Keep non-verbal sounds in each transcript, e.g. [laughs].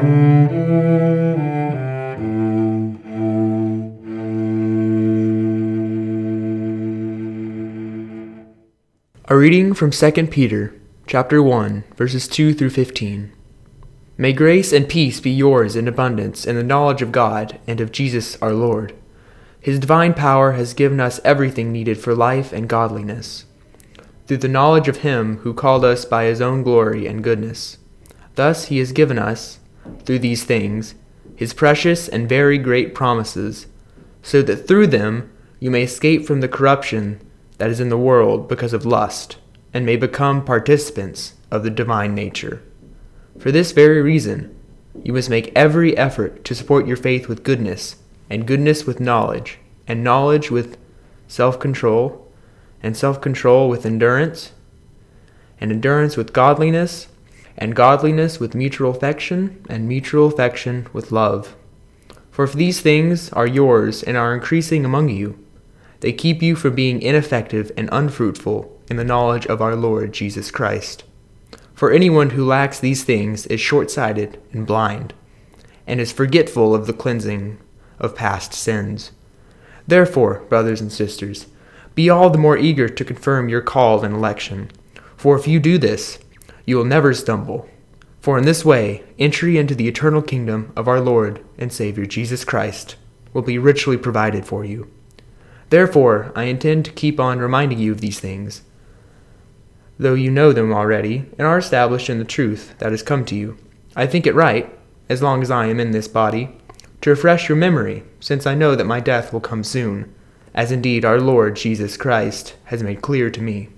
A reading from 2 Peter, chapter 1, verses 2 through 15. May grace and peace be yours in abundance in the knowledge of God and of Jesus our Lord. His divine power has given us everything needed for life and godliness, through the knowledge of Him who called us by His own glory and goodness. Thus He has given us, through these things his precious and very great promises, so that through them you may escape from the corruption that is in the world because of lust, and may become participants of the divine nature. For this very reason, you must make every effort to support your faith with goodness, and goodness with knowledge, and knowledge with self control, and self control with endurance, and endurance with godliness, and godliness with mutual affection, and mutual affection with love. For if these things are yours and are increasing among you, they keep you from being ineffective and unfruitful in the knowledge of our Lord Jesus Christ. For anyone who lacks these things is short sighted and blind, and is forgetful of the cleansing of past sins. Therefore, brothers and sisters, be all the more eager to confirm your call and election. For if you do this, you will never stumble. For in this way, entry into the eternal kingdom of our Lord and Savior Jesus Christ will be richly provided for you. Therefore, I intend to keep on reminding you of these things, though you know them already and are established in the truth that has come to you. I think it right, as long as I am in this body, to refresh your memory, since I know that my death will come soon, as indeed our Lord Jesus Christ has made clear to me.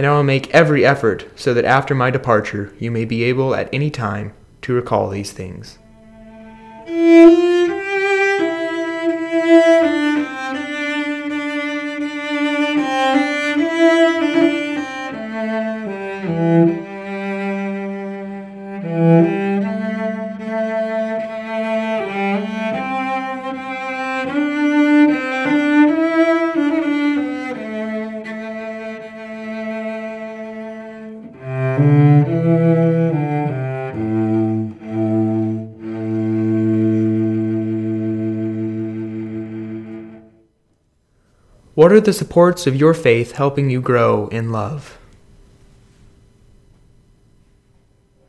And I will make every effort so that after my departure you may be able at any time to recall these things. [laughs] What are the supports of your faith helping you grow in love?